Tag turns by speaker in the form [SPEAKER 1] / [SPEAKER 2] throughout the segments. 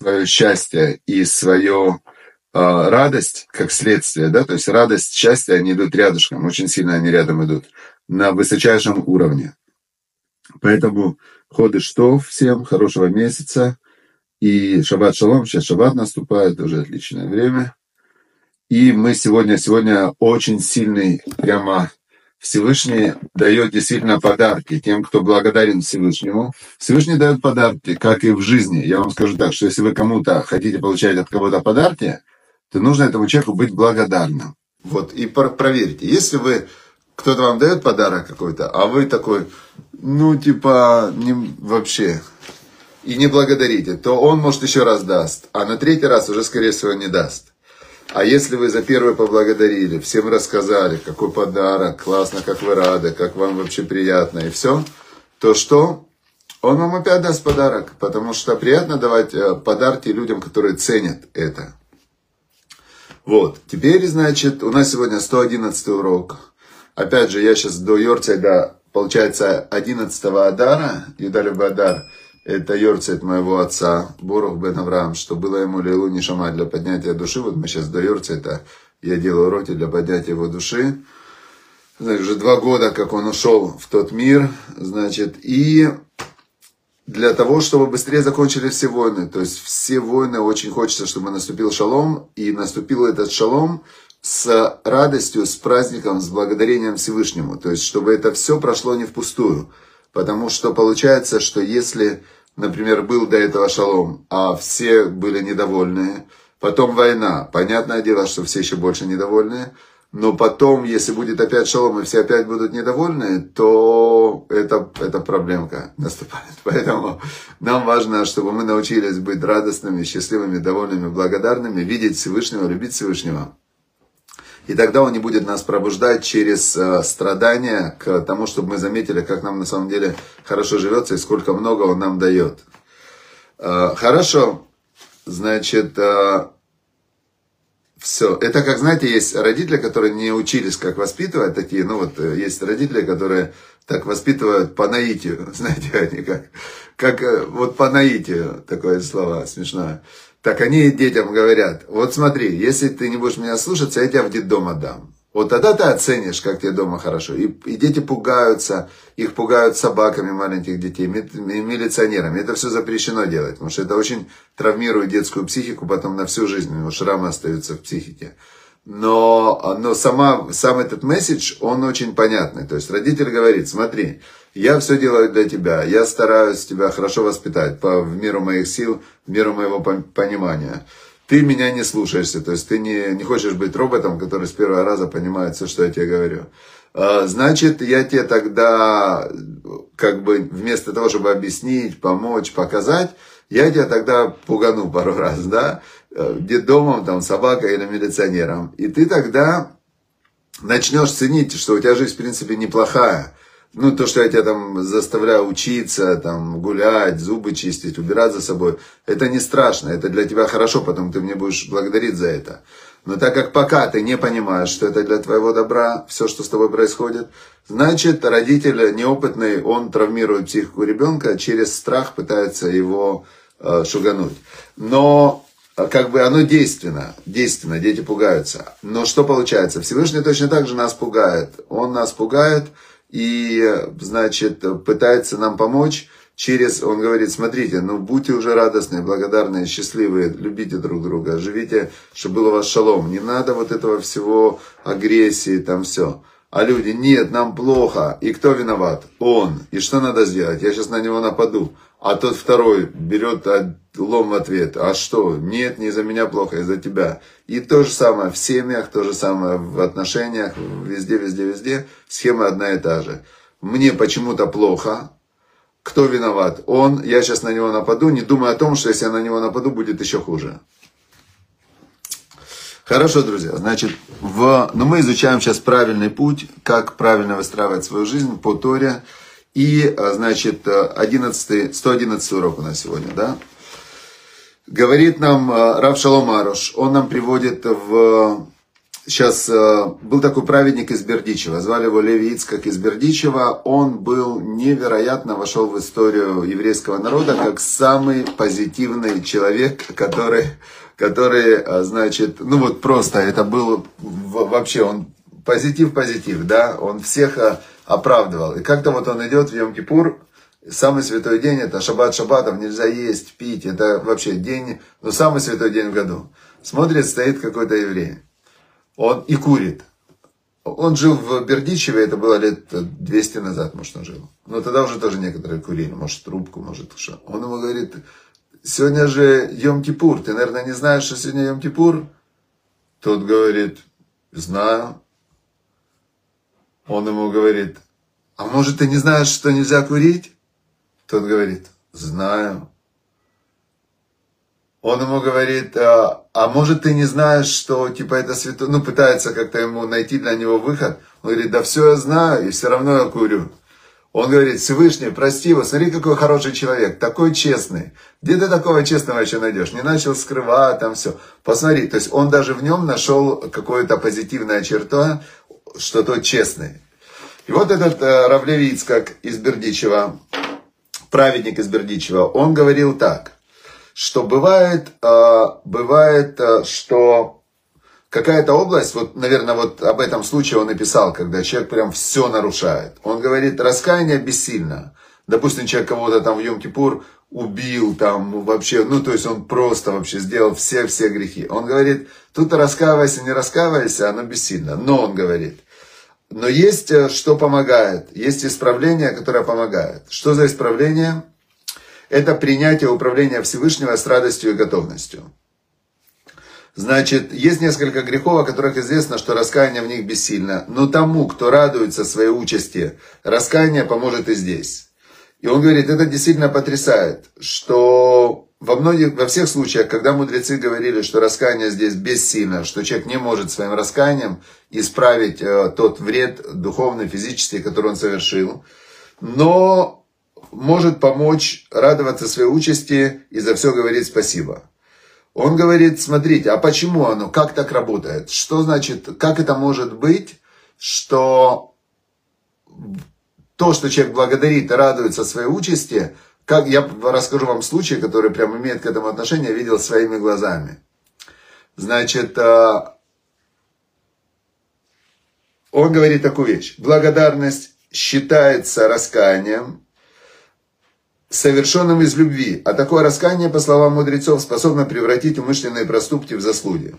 [SPEAKER 1] свое счастье и свою э, радость как следствие, да, то есть радость, счастье, они идут рядышком, очень сильно они рядом идут, на высочайшем уровне. Поэтому ходы что всем, хорошего месяца, и шаббат шалом, сейчас шаббат наступает, уже отличное время. И мы сегодня, сегодня очень сильный прямо Всевышний дает действительно подарки тем, кто благодарен Всевышнему. Всевышний дает подарки, как и в жизни. Я вам скажу так, что если вы кому-то хотите получать от кого-то подарки, то нужно этому человеку быть благодарным. Вот, и проверьте, если вы, кто-то вам дает подарок какой-то, а вы такой, ну, типа, не, вообще, и не благодарите, то он, может, еще раз даст, а на третий раз уже, скорее всего, не даст. А если вы за первое поблагодарили, всем рассказали, какой подарок, классно, как вы рады, как вам вообще приятно и все, то что? Он вам опять даст подарок, потому что приятно давать э, подарки людям, которые ценят это. Вот, теперь, значит, у нас сегодня 111 урок. Опять же, я сейчас до Йорцайда, получается, 11 Адара, Юдалю Бадар, это Йорцет моего отца, Борух бен Авраам, что было ему Лилу Нишама для поднятия души. Вот мы сейчас до Йорцета, я делаю уроки для поднятия его души. Значит, уже два года, как он ушел в тот мир, значит, и для того, чтобы быстрее закончили все войны. То есть все войны очень хочется, чтобы наступил шалом, и наступил этот шалом с радостью, с праздником, с благодарением Всевышнему. То есть, чтобы это все прошло не впустую. Потому что получается, что если например, был до этого шалом, а все были недовольны. Потом война. Понятное дело, что все еще больше недовольны. Но потом, если будет опять шалом, и все опять будут недовольны, то это, это проблемка наступает. Поэтому нам важно, чтобы мы научились быть радостными, счастливыми, довольными, благодарными, видеть Всевышнего, любить Всевышнего. И тогда он не будет нас пробуждать через э, страдания к тому, чтобы мы заметили, как нам на самом деле хорошо живется и сколько много он нам дает. Э, хорошо, значит, э, все. Это как, знаете, есть родители, которые не учились, как воспитывать такие. Ну вот, есть родители, которые так воспитывают по наитию. Знаете, они как, как вот по наитию, такое слово смешное. Так они детям говорят, вот смотри, если ты не будешь меня слушаться, я тебя в детдом отдам. Вот тогда ты оценишь, как тебе дома хорошо. И, и дети пугаются, их пугают собаками маленьких детей, милиционерами. Это все запрещено делать, потому что это очень травмирует детскую психику потом на всю жизнь, у шрамы остаются в психике. Но, но сама, сам этот месседж, он очень понятный. То есть родитель говорит, смотри, я все делаю для тебя, я стараюсь тебя хорошо воспитать по, в меру моих сил, в меру моего понимания. Ты меня не слушаешься, то есть ты не, не хочешь быть роботом, который с первого раза понимает все, что я тебе говорю. А, значит, я тебе тогда, как бы, вместо того, чтобы объяснить, помочь, показать, я тебя тогда пугану пару раз, да, детдомом, там, собакой или милиционером. И ты тогда начнешь ценить, что у тебя жизнь, в принципе, неплохая ну, то, что я тебя там заставляю учиться, там, гулять, зубы чистить, убирать за собой, это не страшно, это для тебя хорошо, потом ты мне будешь благодарить за это. Но так как пока ты не понимаешь, что это для твоего добра, все, что с тобой происходит, значит, родитель неопытный, он травмирует психику ребенка, через страх пытается его э, шугануть. Но э, как бы оно действенно, действенно, дети пугаются. Но что получается? Всевышний точно так же нас пугает. Он нас пугает, и, значит, пытается нам помочь через, он говорит, смотрите, ну будьте уже радостные, благодарные, счастливые, любите друг друга, живите, чтобы было у вас шалом. Не надо вот этого всего агрессии, там все. А люди, нет, нам плохо. И кто виноват? Он. И что надо сделать? Я сейчас на него нападу. А тот второй берет лом в ответ. А что? Нет, не из-за меня плохо, из-за тебя. И то же самое в семьях, то же самое в отношениях, везде, везде, везде. Схема одна и та же. Мне почему-то плохо. Кто виноват? Он. Я сейчас на него нападу, не думая о том, что если я на него нападу, будет еще хуже. Хорошо, друзья. Значит, в... но мы изучаем сейчас правильный путь, как правильно выстраивать свою жизнь по Торе. И, а, значит, 11, 111 урок у нас сегодня, да? Говорит нам а, Рав Шалом Аруш, он нам приводит в Сейчас э, был такой праведник из Бердичева, звали его Леви Ицкак из Бердичева. Он был невероятно вошел в историю еврейского народа как самый позитивный человек, который, который, э, значит, ну вот просто это был вообще он позитив-позитив, да, он всех э, оправдывал. И как-то вот он идет в Йом-Кипур, самый святой день это шаббат шаббатов, нельзя есть, пить, это вообще день, ну самый святой день в году. Смотрит, стоит какой-то еврей он и курит. Он жил в Бердичеве, это было лет 200 назад, может, он жил. Но тогда уже тоже некоторые курили, может, трубку, может, что. Он ему говорит, сегодня же Йом-Кипур, ты, наверное, не знаешь, что сегодня Йом-Кипур? Тот говорит, знаю. Он ему говорит, а может, ты не знаешь, что нельзя курить? Тот говорит, знаю. Он ему говорит, а, а может ты не знаешь, что типа это святой, ну пытается как-то ему найти для него выход. Он говорит, да все я знаю, и все равно я курю. Он говорит, Всевышний, прости его, смотри, какой хороший человек, такой честный. Где ты такого честного еще найдешь? Не начал скрывать там все. Посмотри, то есть он даже в нем нашел какое-то позитивное черта, что тот честный. И вот этот э, Равлевиц, как из Бердичева, праведник из Бердичева, он говорил так – что бывает, э, бывает, э, что какая-то область, вот, наверное, вот об этом случае он написал, когда человек прям все нарушает. Он говорит, раскаяние бессильно. Допустим, человек кого-то там в Йом-Кипур убил, там вообще, ну, то есть он просто вообще сделал все-все грехи. Он говорит, тут раскаивайся, не раскаивайся, оно бессильно. Но он говорит, но есть, э, что помогает, есть исправление, которое помогает. Что за исправление? это принятие управления Всевышнего с радостью и готовностью. Значит, есть несколько грехов, о которых известно, что раскаяние в них бессильно. Но тому, кто радуется своей участи, раскаяние поможет и здесь. И он говорит, это действительно потрясает, что во, многих, во всех случаях, когда мудрецы говорили, что раскаяние здесь бессильно, что человек не может своим раскаянием исправить э, тот вред духовный, физический, который он совершил, но может помочь радоваться своей участи и за все говорить спасибо. Он говорит, смотрите, а почему оно, как так работает? Что значит, как это может быть, что то, что человек благодарит и радуется своей участи, как я расскажу вам случай, который прям имеет к этому отношение, видел своими глазами. Значит, э, он говорит такую вещь. Благодарность считается раскаянием, совершенным из любви, а такое раскаяние, по словам мудрецов, способно превратить умышленные проступки в заслуги.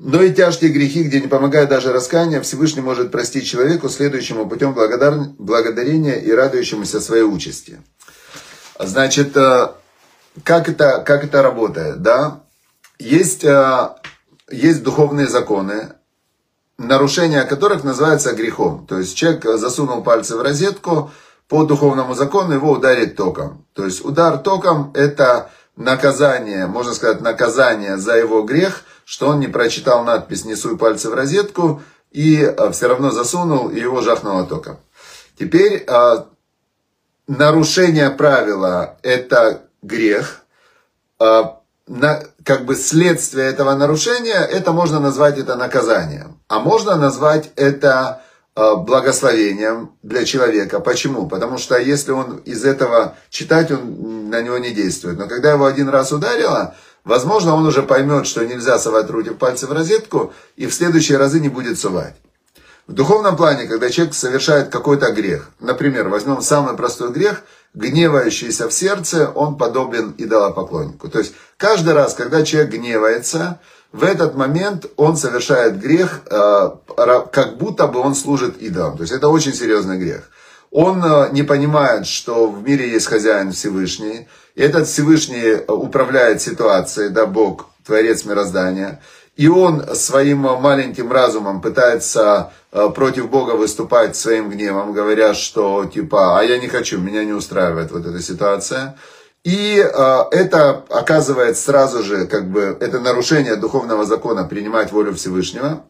[SPEAKER 1] Но и тяжкие грехи, где не помогает даже раскаяние, Всевышний может простить человеку, следующему путем благодар... благодарения и радующемуся своей участи. Значит, э, как это, как это работает? Да? Есть, э, есть духовные законы, нарушение которых называется грехом. То есть человек засунул пальцы в розетку, по духовному закону его ударить током. То есть удар током это наказание, можно сказать, наказание за его грех, что он не прочитал надпись «Не суй пальцы в розетку» и э, все равно засунул, и его жахнуло током. Теперь э, нарушение правила – это грех. Э, на, как бы следствие этого нарушения, это можно назвать это наказанием. А можно назвать это благословением для человека. Почему? Потому что если он из этого читать, он на него не действует. Но когда его один раз ударило, возможно, он уже поймет, что нельзя совать руки в пальцы в розетку, и в следующие разы не будет сувать. В духовном плане, когда человек совершает какой-то грех, например, возьмем самый простой грех, гневающийся в сердце, он подобен идолопоклоннику. То есть каждый раз, когда человек гневается, в этот момент он совершает грех, э, как будто бы он служит идолам. То есть это очень серьезный грех. Он э, не понимает, что в мире есть хозяин Всевышний. Этот Всевышний управляет ситуацией, да, Бог, Творец мироздания. И он своим маленьким разумом пытается э, против Бога выступать своим гневом, говоря, что типа, а я не хочу, меня не устраивает вот эта ситуация. И э, это оказывает сразу же, как бы, это нарушение духовного закона принимать волю Всевышнего.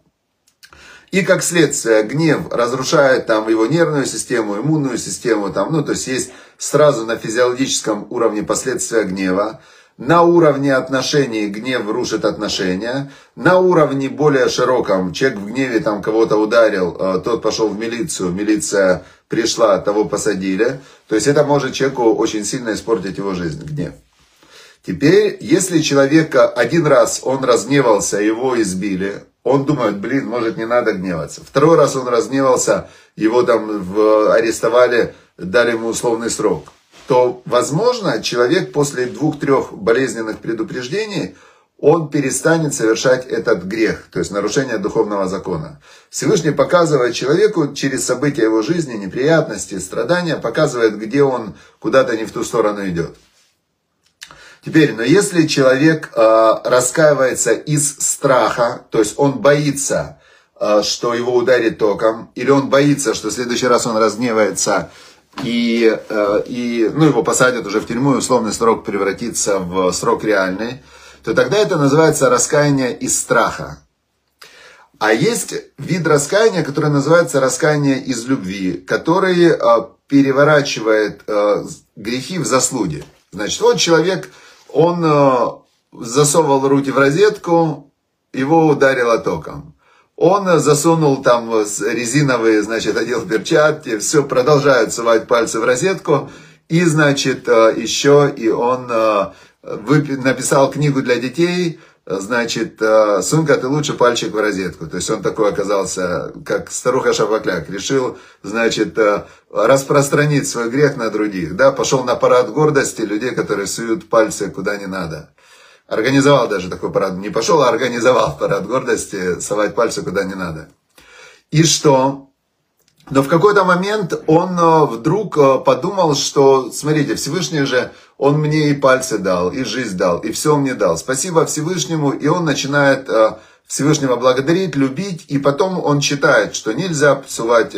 [SPEAKER 1] И как следствие, гнев разрушает там его нервную систему, иммунную систему, там, ну, то есть есть сразу на физиологическом уровне последствия гнева. На уровне отношений гнев рушит отношения. На уровне более широком, человек в гневе там кого-то ударил, э, тот пошел в милицию, милиция пришла, того посадили. То есть это может человеку очень сильно испортить его жизнь, гнев. Теперь, если человека один раз он разгневался, его избили, он думает, блин, может не надо гневаться. Второй раз он разгневался, его там арестовали, дали ему условный срок то, возможно, человек после двух-трех болезненных предупреждений, он перестанет совершать этот грех, то есть нарушение духовного закона. Всевышний показывает человеку через события его жизни, неприятности, страдания, показывает, где он куда-то не в ту сторону идет. Теперь, но если человек э, раскаивается из страха, то есть он боится, э, что его ударит током, или он боится, что в следующий раз он разгневается, и, э, и ну, его посадят уже в тюрьму, и условный срок превратится в срок реальный, то тогда это называется раскаяние из страха. А есть вид раскаяния, который называется раскаяние из любви, который э, переворачивает э, грехи в заслуги. Значит, вот человек, он засовывал руки в розетку, его ударило током. Он засунул там резиновые, значит, одел перчатки, все, продолжает сувать пальцы в розетку. И, значит, э, еще и он э, написал книгу для детей, значит, э, Сунка, ты лучше пальчик в розетку. То есть он такой оказался, как старуха Шапокляк, решил, значит, распространить свой грех на других. Да, пошел на парад гордости людей, которые суют пальцы куда не надо. Организовал даже такой парад. Не пошел, а организовал парад гордости, совать пальцы куда не надо. И что? Но в какой-то момент он э, вдруг э, подумал, что, смотрите, Всевышний же, он мне и пальцы дал, и жизнь дал, и все мне дал. Спасибо Всевышнему, и он начинает э, Всевышнего благодарить, любить, и потом он читает, что нельзя сувать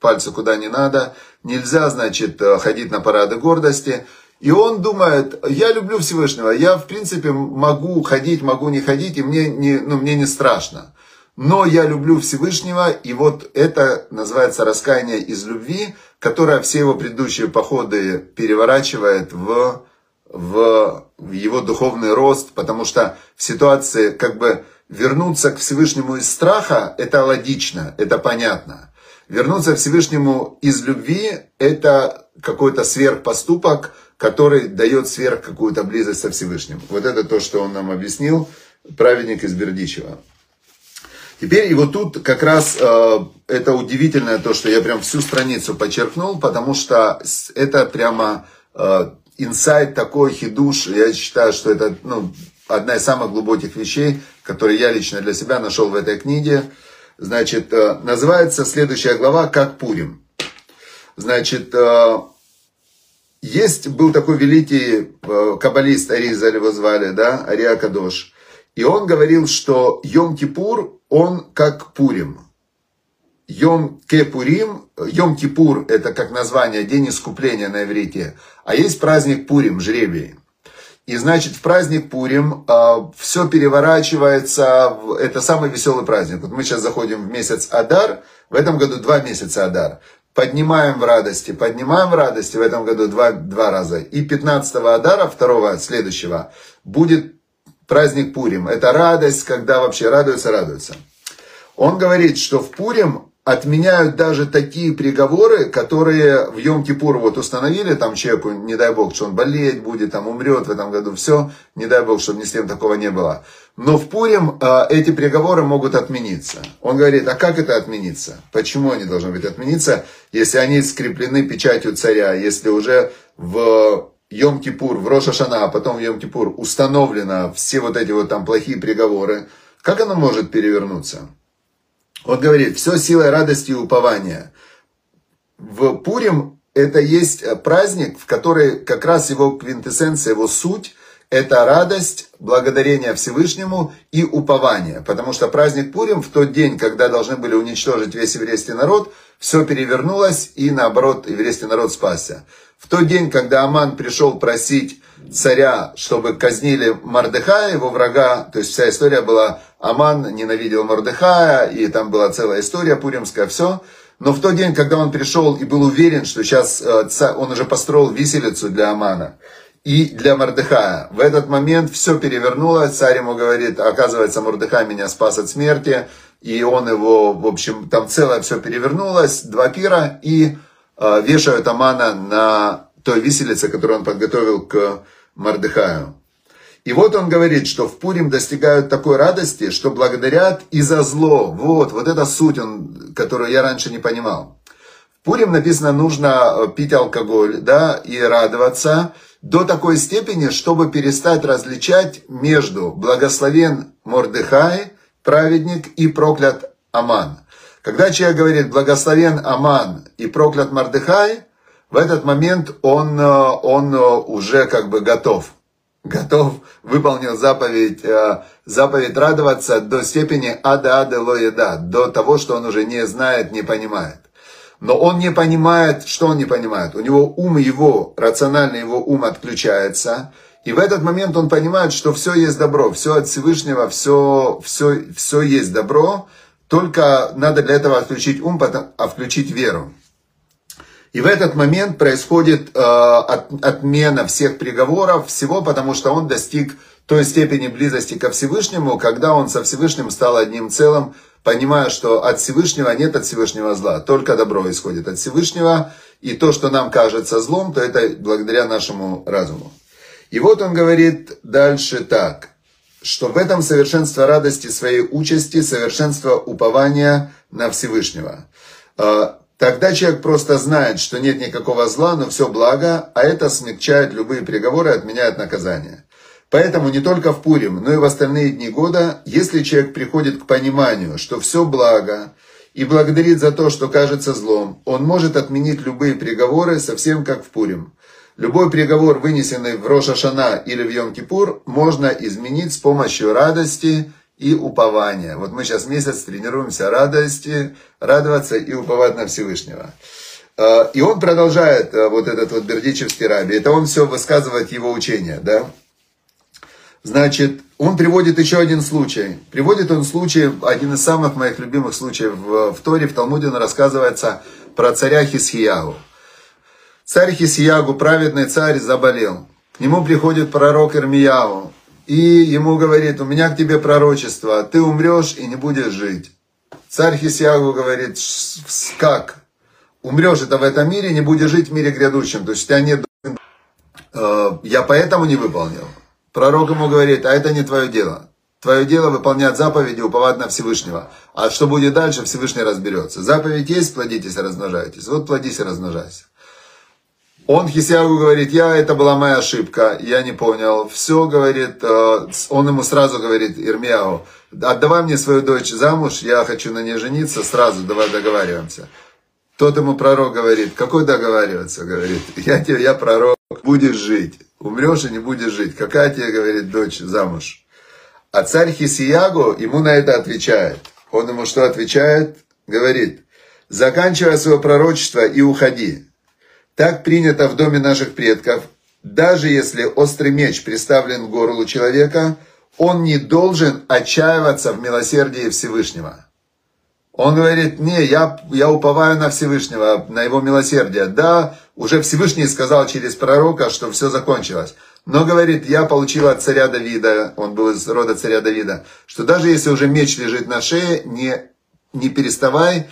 [SPEAKER 1] пальцы куда не надо, нельзя, значит, ходить на парады гордости, и он думает, я люблю Всевышнего, я в принципе могу ходить, могу не ходить, и мне не, ну, мне не страшно. Но я люблю Всевышнего, и вот это называется раскаяние из любви, которое все его предыдущие походы переворачивает в, в, в его духовный рост, потому что в ситуации как бы вернуться к Всевышнему из страха, это логично, это понятно. Вернуться к Всевышнему из любви, это какой-то сверхпоступок, который дает сверх какую-то близость со Всевышним. Вот это то, что он нам объяснил, праведник из Бердичева. Теперь и вот тут как раз э, это удивительное то, что я прям всю страницу подчеркнул, потому что это прямо э, такой, хидуш. Я считаю, что это ну, одна из самых глубоких вещей, которые я лично для себя нашел в этой книге. Значит, э, называется следующая глава «Как Пурим». Значит, э, есть, был такой великий э, каббалист Аризаль его звали, да, Ария Кадош. И он говорил, что Йом-Кипур, он как Пурим. Йом-Кепурим, Йом-Кипур это как название, день искупления на иврите. А есть праздник Пурим, жребий. И значит, в праздник Пурим э, все переворачивается, это самый веселый праздник. Вот мы сейчас заходим в месяц Адар, в этом году два месяца Адар поднимаем в радости, поднимаем в радости в этом году два, два раза. И 15-го Адара, второго, следующего, будет праздник Пурим. Это радость, когда вообще радуются, радуются. Он говорит, что в Пурим отменяют даже такие приговоры, которые в Йом-Кипур вот установили, там человеку, не дай бог, что он болеть будет, там умрет в этом году, все, не дай бог, чтобы ни с кем такого не было. Но в Пурим э, эти приговоры могут отмениться. Он говорит, а как это отмениться? Почему они должны быть отмениться, если они скреплены печатью царя, если уже в Йом-Кипур, в Роша-Шана, а потом в Йом-Кипур установлено все вот эти вот там плохие приговоры, как оно может перевернуться? Он говорит, все силой радости и упования. В Пурим это есть праздник, в который как раз его квинтэссенция, его суть, это радость, благодарение Всевышнему и упование. Потому что праздник Пурим в тот день, когда должны были уничтожить весь еврейский народ, все перевернулось и наоборот еврейский народ спасся. В тот день, когда Аман пришел просить царя, чтобы казнили Мардыхая, его врага, то есть вся история была, Аман ненавидел Мардыхая, и там была целая история пуримская, все. Но в тот день, когда он пришел и был уверен, что сейчас э, он уже построил виселицу для Амана, и для Мордыхая. В этот момент все перевернулось, царь ему говорит, оказывается, Мордыхай меня спас от смерти, и он его, в общем, там целое все перевернулось, два пира, и э, вешают Амана на той виселице, которую он подготовил к Мордыхаю. И вот он говорит, что в Пурим достигают такой радости, что благодарят и за зло. Вот, вот это суть, он, которую я раньше не понимал. В Пурим написано, нужно пить алкоголь, да, и радоваться до такой степени, чтобы перестать различать между благословен Мордыхай, праведник, и проклят Аман. Когда человек говорит благословен Аман и проклят Мордыхай, в этот момент он, он уже как бы готов готов, выполнил заповедь, э, заповедь радоваться до степени ада ада лоеда, до того, что он уже не знает, не понимает. Но он не понимает, что он не понимает. У него ум его, рациональный его ум отключается. И в этот момент он понимает, что все есть добро, все от Всевышнего, все, все, все есть добро. Только надо для этого отключить ум, а включить веру. И в этот момент происходит э, от, отмена всех приговоров, всего, потому что он достиг той степени близости ко Всевышнему, когда он со Всевышним стал одним целым, понимая, что от Всевышнего нет от Всевышнего зла, только добро исходит от Всевышнего, и то, что нам кажется злом, то это благодаря нашему разуму. И вот он говорит дальше так, что в этом совершенство радости своей участи, совершенство упования на Всевышнего. Э, Тогда человек просто знает, что нет никакого зла, но все благо, а это смягчает любые приговоры отменяет наказание. Поэтому не только в Пурим, но и в остальные дни года, если человек приходит к пониманию, что все благо, и благодарит за то, что кажется злом, он может отменить любые приговоры, совсем как в Пурим. Любой приговор, вынесенный в Рошашана или в Йом-Кипур, можно изменить с помощью радости и упования. Вот мы сейчас месяц тренируемся радости, радоваться и уповать на Всевышнего. А, и он продолжает, а, вот этот вот Бердичевский раби, это он все высказывает его учение, да. Значит, он приводит еще один случай. Приводит он случай, один из самых моих любимых случаев в, в Торе, в Талмуде, он рассказывается про царя Хисхиягу. Царь Хисхиягу, праведный царь, заболел. К нему приходит пророк Ирмияу и ему говорит, у меня к тебе пророчество, ты умрешь и не будешь жить. Царь Хисиагу говорит, как? Умрешь это в этом мире, не будешь жить в мире грядущем. То есть у тебя нет... Э, я поэтому не выполнил. Пророк ему говорит, а это не твое дело. Твое дело выполнять заповеди, уповать на Всевышнего. А что будет дальше, Всевышний разберется. Заповедь есть, плодитесь, размножайтесь. Вот плодись и размножайся. Он Хисягу говорит, я, это была моя ошибка, я не понял. Все, говорит, э, он ему сразу говорит, Ирмияу, отдавай мне свою дочь замуж, я хочу на ней жениться, сразу давай договариваемся. Тот ему пророк говорит, какой договариваться, говорит, я тебе, я пророк, будешь жить, умрешь и не будешь жить. Какая тебе, говорит, дочь замуж? А царь Хисиягу ему на это отвечает. Он ему что отвечает? Говорит, заканчивай свое пророчество и уходи. Так принято в доме наших предков. Даже если острый меч приставлен к горлу человека, он не должен отчаиваться в милосердии Всевышнего. Он говорит, не, я, я уповаю на Всевышнего, на его милосердие. Да, уже Всевышний сказал через пророка, что все закончилось. Но говорит, я получил от царя Давида, он был из рода царя Давида, что даже если уже меч лежит на шее, не, не переставай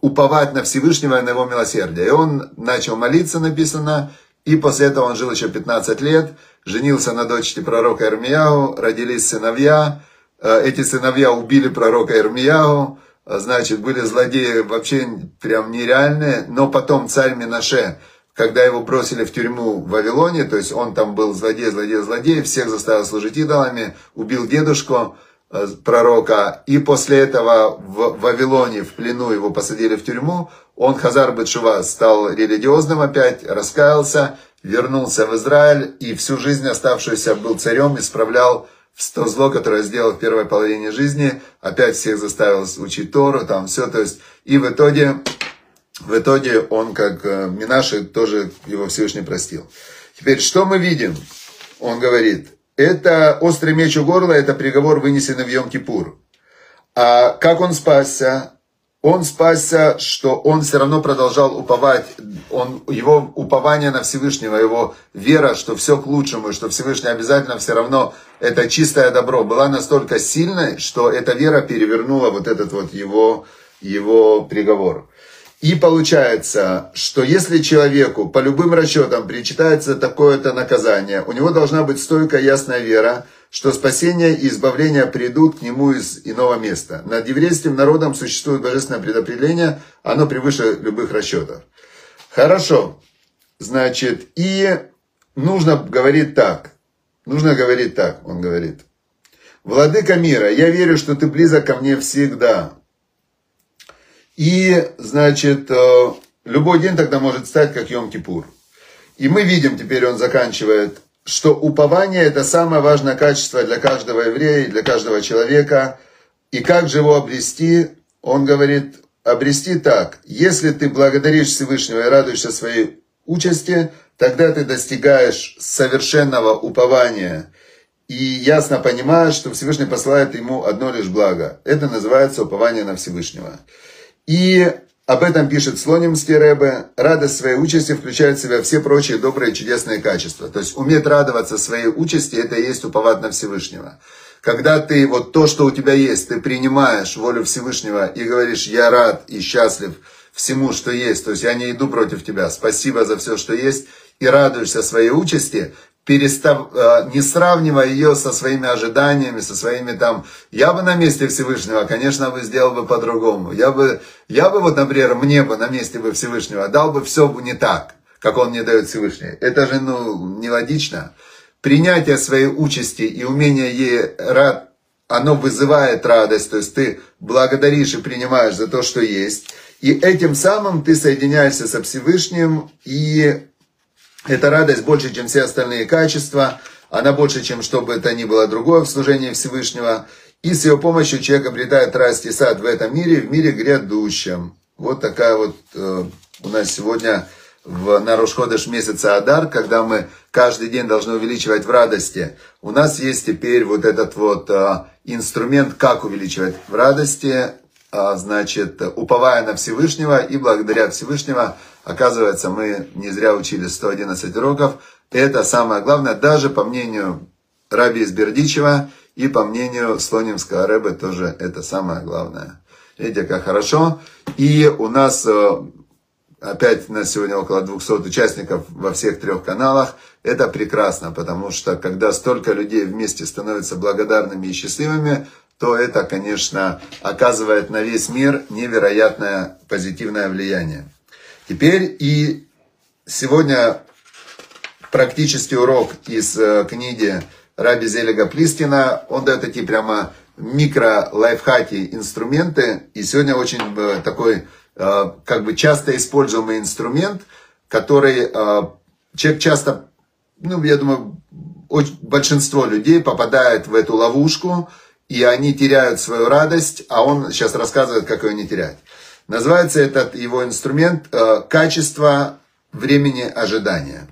[SPEAKER 1] уповать на Всевышнего и на его милосердие. И он начал молиться, написано, и после этого он жил еще 15 лет, женился на дочери пророка Ирмияу, родились сыновья, э, эти сыновья убили пророка Ирмияу, значит, были злодеи вообще прям нереальные, но потом царь Минаше, когда его бросили в тюрьму в Вавилоне, то есть он там был злодей, злодей, злодей, всех заставил служить идолами, убил дедушку, Э, пророка, и после этого в Вавилоне, в плену его посадили в тюрьму, он, Хазар Бетшува, стал религиозным опять, раскаялся, вернулся в Израиль, и всю жизнь оставшуюся был царем, исправлял то зло, которое сделал в первой половине жизни, опять всех заставил учить Тору, там все, то есть, и в итоге, в итоге он, как э, Минаши, тоже его Всевышний простил. Теперь, что мы видим? Он говорит, это острый меч у горла, это приговор, вынесенный в Йом-Кипур. А как он спасся? он спасся, что он все равно продолжал уповать, он, его упование на Всевышнего, его вера, что все к лучшему, что Всевышний обязательно все равно это чистое добро, была настолько сильной, что эта вера перевернула вот этот вот его, его приговор. И получается, что если человеку по любым расчетам причитается такое-то наказание, у него должна быть стойкая ясная вера, что спасение и избавление придут к нему из иного места. Над еврейским народом существует божественное предопределение, оно превыше любых расчетов. Хорошо. Значит, и нужно говорить так. Нужно говорить так, он говорит. Владыка мира, я верю, что ты близок ко мне всегда. И, значит, э, любой день тогда может стать как Йом-Кипур. И мы видим, теперь он заканчивает что упование – это самое важное качество для каждого еврея, для каждого человека. И как же его обрести? Он говорит, обрести так. Если ты благодаришь Всевышнего и радуешься своей участи, тогда ты достигаешь совершенного упования и ясно понимаешь, что Всевышний посылает ему одно лишь благо. Это называется упование на Всевышнего. И об этом пишет Слонимский Рэбе. Радость своей участи включает в себя все прочие добрые чудесные качества. То есть уметь радоваться своей участи, это и есть уповать на Всевышнего. Когда ты вот то, что у тебя есть, ты принимаешь волю Всевышнего и говоришь, я рад и счастлив всему, что есть. То есть я не иду против тебя. Спасибо за все, что есть. И радуешься своей участи, перестав, э, не сравнивая ее со своими ожиданиями, со своими там, я бы на месте Всевышнего, конечно, бы сделал бы по-другому. Я бы, я бы вот, например, мне бы на месте бы Всевышнего дал бы все не так, как он мне дает Всевышний. Это же, ну, нелогично. Принятие своей участи и умение ей рад, оно вызывает радость, то есть ты благодаришь и принимаешь за то, что есть. И этим самым ты соединяешься со Всевышним и эта радость больше, чем все остальные качества. Она больше, чем что бы это ни было другое в служении Всевышнего. И с ее помощью человек обретает радость и сад в этом мире, в мире грядущем. Вот такая вот э, у нас сегодня в, на Рошходыш месяца Адар, когда мы каждый день должны увеличивать в радости. У нас есть теперь вот этот вот э, инструмент, как увеличивать в радости, э, значит, уповая на Всевышнего и благодаря Всевышнего Оказывается, мы не зря учили 111 уроков. Это самое главное, даже по мнению Раби из Бердичева и по мнению Слонимского Рэбе тоже это самое главное. Видите, как хорошо. И у нас э, опять на сегодня около 200 участников во всех трех каналах. Это прекрасно, потому что когда столько людей вместе становятся благодарными и счастливыми, то это, конечно, оказывает на весь мир невероятное позитивное влияние. Теперь и сегодня практический урок из э, книги Раби Зелега Плистина. Он дает такие прямо микро-лайфхаки, инструменты. И сегодня очень э, такой э, как бы часто используемый инструмент, который человек часто, ну, я думаю, очень, большинство людей попадает в эту ловушку, и они теряют свою радость, а он сейчас рассказывает, как ее не терять. Называется этот его инструмент э, «Качество времени ожидания».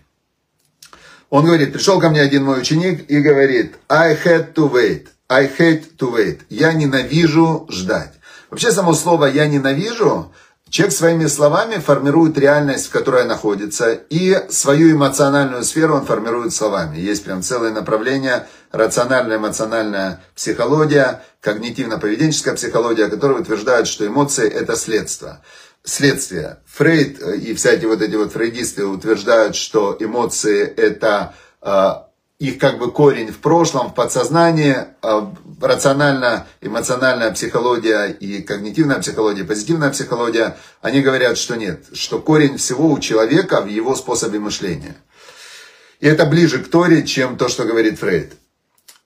[SPEAKER 1] Он говорит, пришел ко мне один мой ученик и говорит, I had to wait, I hate to wait. Я ненавижу ждать. Вообще само слово «я ненавижу» Человек своими словами формирует реальность, в которой находится, и свою эмоциональную сферу он формирует словами. Есть прям целое направление, рациональная эмоциональная психология, когнитивно-поведенческая психология, которые утверждают, что эмоции это следствие. Следствие. Фрейд и всякие вот эти вот фрейдисты утверждают, что эмоции это а, их как бы корень в прошлом, в подсознании, а, рациональная, эмоциональная психология и когнитивная психология, позитивная психология, они говорят, что нет, что корень всего у человека в его способе мышления. И это ближе к Торе, чем то, что говорит Фрейд.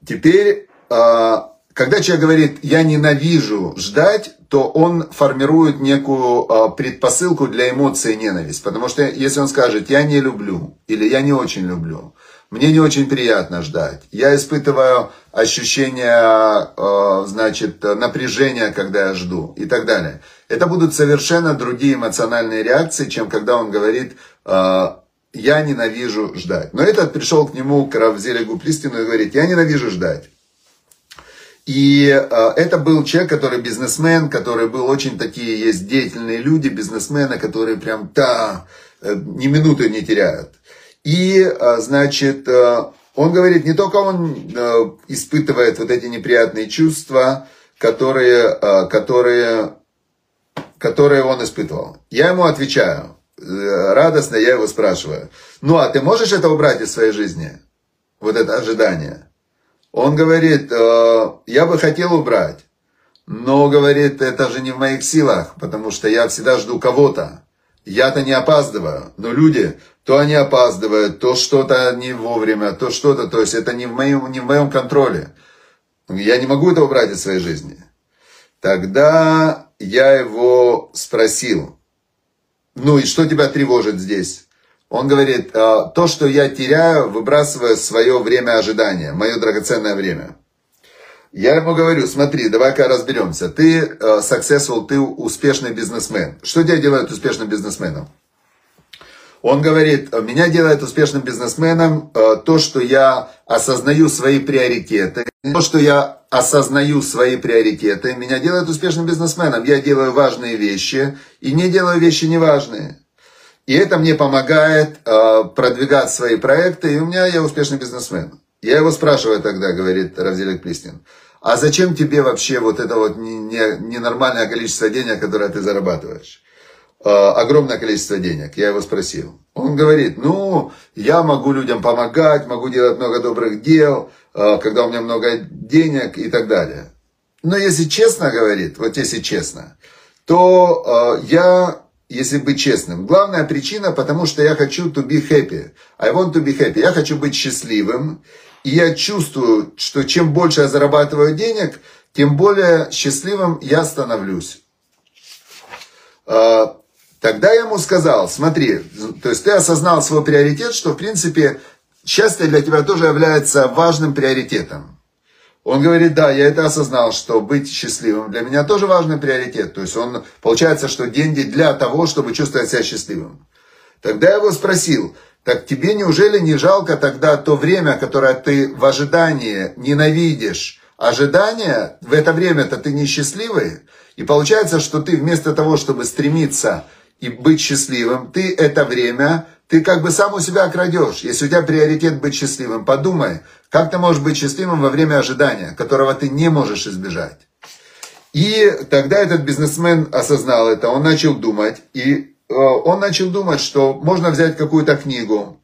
[SPEAKER 1] Теперь, а, когда человек говорит «я ненавижу ждать», то он формирует некую а, предпосылку для эмоции ненависть. Потому что если он скажет «я не люблю» или «я не очень люблю», мне не очень приятно ждать. Я испытываю ощущение, э, значит, напряжения, когда я жду и так далее. Это будут совершенно другие эмоциональные реакции, чем когда он говорит, э, я ненавижу ждать. Но этот пришел к нему, к Равзелегу Плистину, и говорит, я ненавижу ждать. И э, это был человек, который бизнесмен, который был очень такие, есть деятельные люди, бизнесмены, которые прям, да, э, ни минуты не теряют. И, э, значит, он говорит, не только он испытывает вот эти неприятные чувства, которые, которые, которые он испытывал. Я ему отвечаю, радостно я его спрашиваю, ну а ты можешь это убрать из своей жизни? Вот это ожидание. Он говорит, э, я бы хотел убрать, но, говорит, это же не в моих силах, потому что я всегда жду кого-то. Я-то не опаздываю, но люди, то они опаздывают, то что-то не вовремя, то что-то, то есть это не в моем, не в моем контроле. Я не могу это убрать из своей жизни. Тогда я его спросил, ну и что тебя тревожит здесь? Он говорит, «А, то, что я теряю, выбрасывая свое время ожидания, мое драгоценное время. Я ему говорю, смотри, давай-ка разберемся. Ты uh, successful, ты успешный бизнесмен. Что тебя делает успешным бизнесменом? Он говорит, меня делает успешным бизнесменом uh, то, что я осознаю свои приоритеты. То, что я осознаю свои приоритеты, меня делает успешным бизнесменом. Я делаю важные вещи и не делаю вещи неважные. И это мне помогает э, продвигать свои проекты, и у меня я успешный бизнесмен. Я его спрашиваю тогда, говорит Равзелик Плистин, а зачем тебе вообще вот это вот ненормальное не, не количество денег, которое ты зарабатываешь? Э, огромное количество денег. Я его спросил. Он говорит, ну, я могу людям помогать, могу делать много добрых дел, э, когда у меня много денег и так далее. Но если честно, говорит, вот если честно, то э, я если быть честным. Главная причина, потому что я хочу to be happy. I want to be happy. Я хочу быть счастливым. И я чувствую, что чем больше я зарабатываю денег, тем более счастливым я становлюсь. А, тогда я ему сказал, смотри, то есть ты осознал свой приоритет, что в принципе счастье для тебя тоже является важным приоритетом. Он говорит, да, я это осознал, что быть счастливым для меня тоже важный приоритет. То есть он, получается, что деньги для того, чтобы чувствовать себя счастливым. Тогда я его спросил, так тебе неужели не жалко тогда то время, которое ты в ожидании ненавидишь? Ожидание, в это время-то ты несчастливый. И получается, что ты вместо того, чтобы стремиться и быть счастливым, ты это время ты как бы сам у себя крадешь. Если у тебя приоритет быть счастливым, подумай, как ты можешь быть счастливым во время ожидания, которого ты не можешь избежать. И тогда этот бизнесмен осознал это, он начал думать, и э, он начал думать, что можно взять какую-то книгу,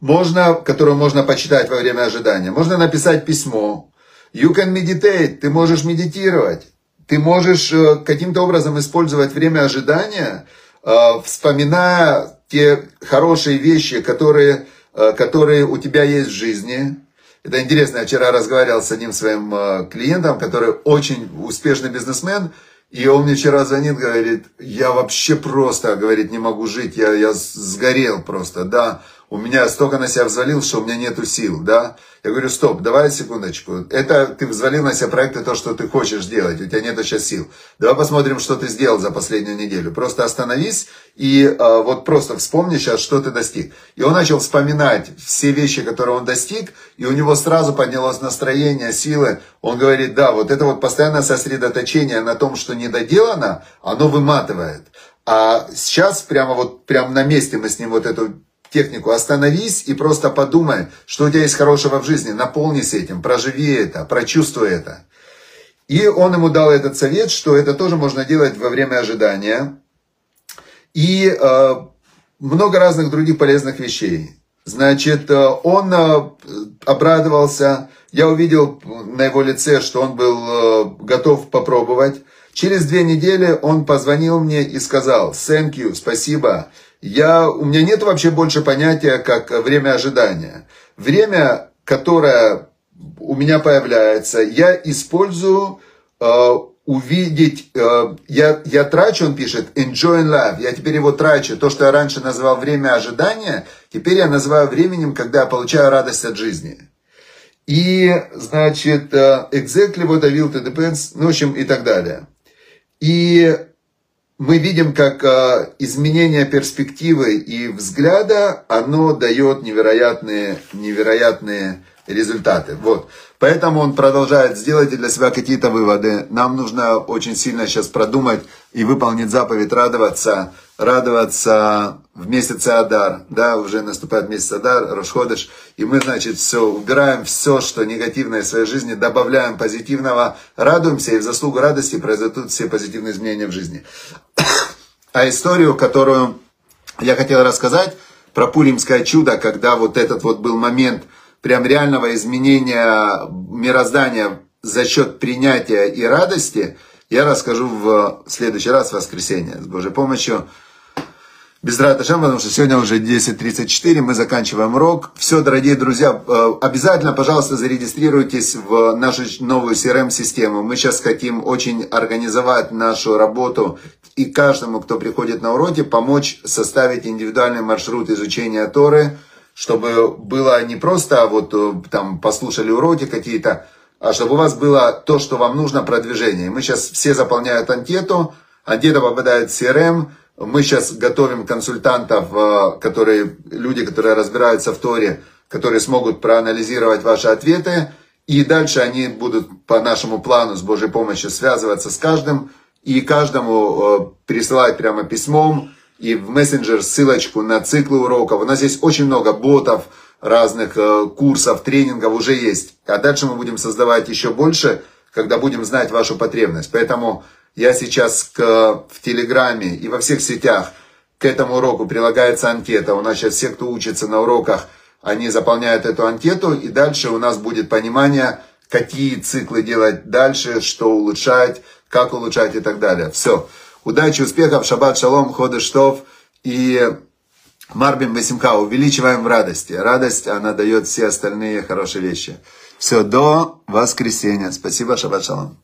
[SPEAKER 1] можно, которую можно почитать во время ожидания, можно написать письмо, you can meditate, ты можешь медитировать, ты можешь э, каким-то образом использовать время ожидания, э, вспоминая те хорошие вещи, которые, э, которые у тебя есть в жизни. Это интересно, я вчера разговаривал с одним своим э, клиентом, который очень успешный бизнесмен, и он мне вчера звонит, говорит, я вообще просто, говорит, не могу жить, я, я сгорел просто, да, у меня столько на себя взвалил, что у меня нету сил, да. Я говорю, стоп, давай секундочку. Это ты взвалил на себя проекты то, что ты хочешь делать, у тебя нету сейчас сил. Давай посмотрим, что ты сделал за последнюю неделю. Просто остановись и э, вот просто вспомни сейчас, что ты достиг. И он начал вспоминать все вещи, которые он достиг, и у него сразу поднялось настроение, силы. Он говорит, да, вот это вот постоянное сосредоточение на том, что недоделано, оно выматывает. А сейчас прямо вот прямо на месте мы с ним вот эту технику. Остановись и просто подумай, что у тебя есть хорошего в жизни. Наполнись этим, проживи это, прочувствуй это. И он ему дал этот совет, что это тоже можно делать во время ожидания. И э, много разных других полезных вещей. Значит, э, он э, обрадовался. Я увидел на его лице, что он был э, готов попробовать. Через две недели он позвонил мне и сказал, thank you, спасибо, я, у меня нет вообще больше понятия, как время ожидания. Время, которое у меня появляется, я использую э, увидеть, э, я, я трачу, он пишет, enjoy life, я теперь его трачу, то, что я раньше называл время ожидания, теперь я называю временем, когда я получаю радость от жизни. И, значит, э, exactly what I will to depends, ну, в общем, и так далее. И мы видим, как э, изменение перспективы и взгляда, оно дает невероятные, невероятные результаты. Вот. Поэтому он продолжает, сделайте для себя какие-то выводы. Нам нужно очень сильно сейчас продумать и выполнить заповедь радоваться, радоваться в месяце Адар, да, уже наступает месяц Адар, Рошходыш, и мы, значит, все, убираем все, что негативное в своей жизни, добавляем позитивного, радуемся, и в заслугу радости произойдут все позитивные изменения в жизни. А историю, которую я хотел рассказать, про Пуримское чудо, когда вот этот вот был момент прям реального изменения мироздания за счет принятия и радости, я расскажу в следующий раз, в воскресенье, с Божьей помощью. Без Раташем, потому что сегодня уже 10.34, мы заканчиваем урок. Все, дорогие друзья, э, обязательно, пожалуйста, зарегистрируйтесь в нашу новую CRM-систему. Мы сейчас хотим очень организовать нашу работу и каждому, кто приходит на уроки, помочь составить индивидуальный маршрут изучения Торы, чтобы было не просто вот э, там послушали уроки какие-то, а чтобы у вас было то, что вам нужно, продвижение. Мы сейчас все заполняют анкету, анкета попадает в CRM, мы сейчас готовим консультантов, э, которые, люди, которые разбираются в Торе, которые смогут проанализировать ваши ответы. И дальше они будут по нашему плану с Божьей помощью связываться с каждым и каждому э, пересылать прямо письмом и в мессенджер ссылочку на циклы уроков. У нас есть очень много ботов, разных э, курсов, тренингов уже есть. А дальше мы будем создавать еще больше, когда будем знать вашу потребность. Поэтому я сейчас к, в Телеграме и во всех сетях к этому уроку прилагается анкета. У нас сейчас все, кто учится на уроках, они заполняют эту анкету, и дальше у нас будет понимание, какие циклы делать дальше, что улучшать, как улучшать и так далее. Все. Удачи, успехов, шаббат, шалом, ходы штов и марбим весимха. Увеличиваем в радости. Радость, она дает все остальные хорошие вещи. Все, до воскресенья. Спасибо, шаббат, шалом.